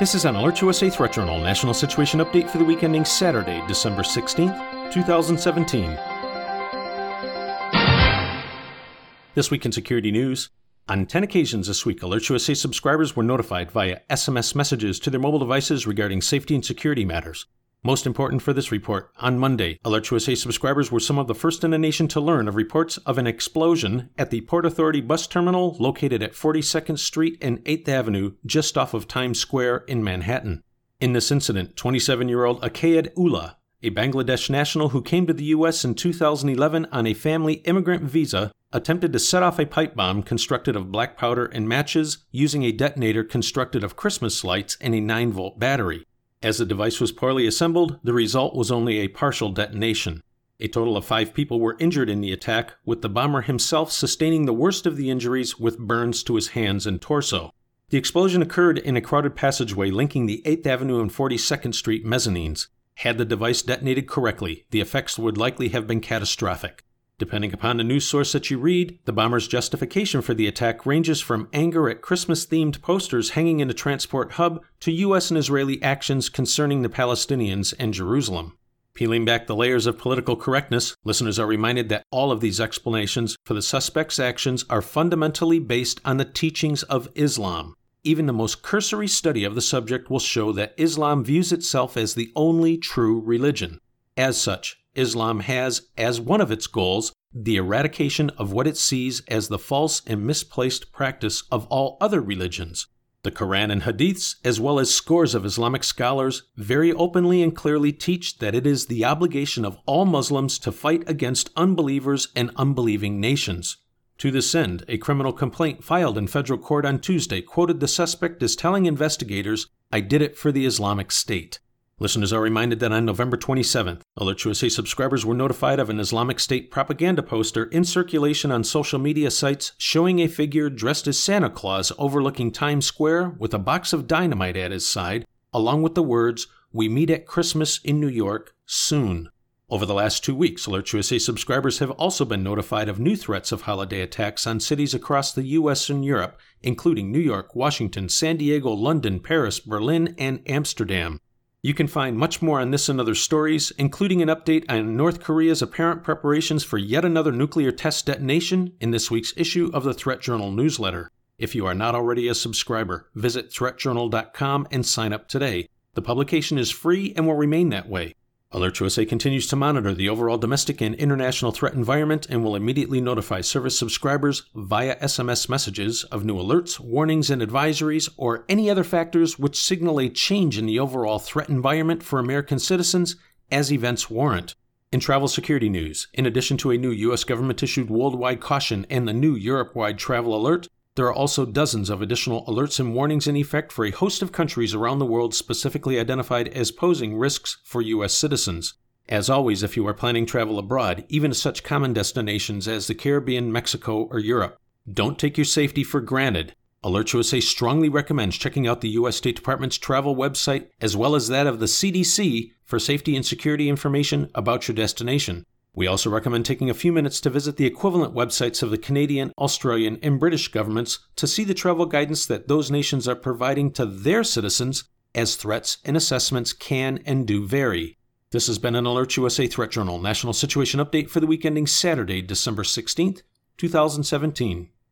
This is an Alerts USA Threat Journal National Situation Update for the week ending Saturday, December 16th, 2017. This week in security news. On 10 occasions this week, Alerts USA subscribers were notified via SMS messages to their mobile devices regarding safety and security matters. Most important for this report, on Monday, Alerts USA subscribers were some of the first in the nation to learn of reports of an explosion at the Port Authority bus terminal located at 42nd Street and 8th Avenue, just off of Times Square in Manhattan. In this incident, 27 year old Akayed Ullah, a Bangladesh national who came to the U.S. in 2011 on a family immigrant visa, attempted to set off a pipe bomb constructed of black powder and matches using a detonator constructed of Christmas lights and a 9 volt battery. As the device was poorly assembled, the result was only a partial detonation. A total of five people were injured in the attack, with the bomber himself sustaining the worst of the injuries with burns to his hands and torso. The explosion occurred in a crowded passageway linking the 8th Avenue and 42nd Street mezzanines. Had the device detonated correctly, the effects would likely have been catastrophic. Depending upon the news source that you read, the bomber's justification for the attack ranges from anger at Christmas themed posters hanging in a transport hub to U.S. and Israeli actions concerning the Palestinians and Jerusalem. Peeling back the layers of political correctness, listeners are reminded that all of these explanations for the suspect's actions are fundamentally based on the teachings of Islam. Even the most cursory study of the subject will show that Islam views itself as the only true religion. As such, Islam has, as one of its goals, the eradication of what it sees as the false and misplaced practice of all other religions. The Quran and Hadiths, as well as scores of Islamic scholars, very openly and clearly teach that it is the obligation of all Muslims to fight against unbelievers and unbelieving nations. To this end, a criminal complaint filed in federal court on Tuesday quoted the suspect as telling investigators, I did it for the Islamic State. Listeners are reminded that on November 27th, Alerts USA subscribers were notified of an Islamic State propaganda poster in circulation on social media sites showing a figure dressed as Santa Claus overlooking Times Square with a box of dynamite at his side, along with the words, We meet at Christmas in New York soon. Over the last two weeks, Alerts USA subscribers have also been notified of new threats of holiday attacks on cities across the US and Europe, including New York, Washington, San Diego, London, Paris, Berlin, and Amsterdam. You can find much more on this and other stories, including an update on North Korea's apparent preparations for yet another nuclear test detonation in this week's issue of the Threat Journal newsletter. If you are not already a subscriber, visit threatjournal.com and sign up today. The publication is free and will remain that way. Alerts USA continues to monitor the overall domestic and international threat environment and will immediately notify service subscribers via SMS messages of new alerts, warnings, and advisories, or any other factors which signal a change in the overall threat environment for American citizens as events warrant. In travel security news, in addition to a new U.S. government issued worldwide caution and the new Europe wide travel alert, there are also dozens of additional alerts and warnings in effect for a host of countries around the world specifically identified as posing risks for U.S. citizens. As always, if you are planning travel abroad, even to such common destinations as the Caribbean, Mexico, or Europe, don't take your safety for granted. Alerts USA strongly recommends checking out the U.S. State Department's travel website as well as that of the CDC for safety and security information about your destination. We also recommend taking a few minutes to visit the equivalent websites of the Canadian, Australian, and British governments to see the travel guidance that those nations are providing to their citizens, as threats and assessments can and do vary. This has been an Alerts USA Threat Journal National Situation Update for the week ending Saturday, December 16th, 2017.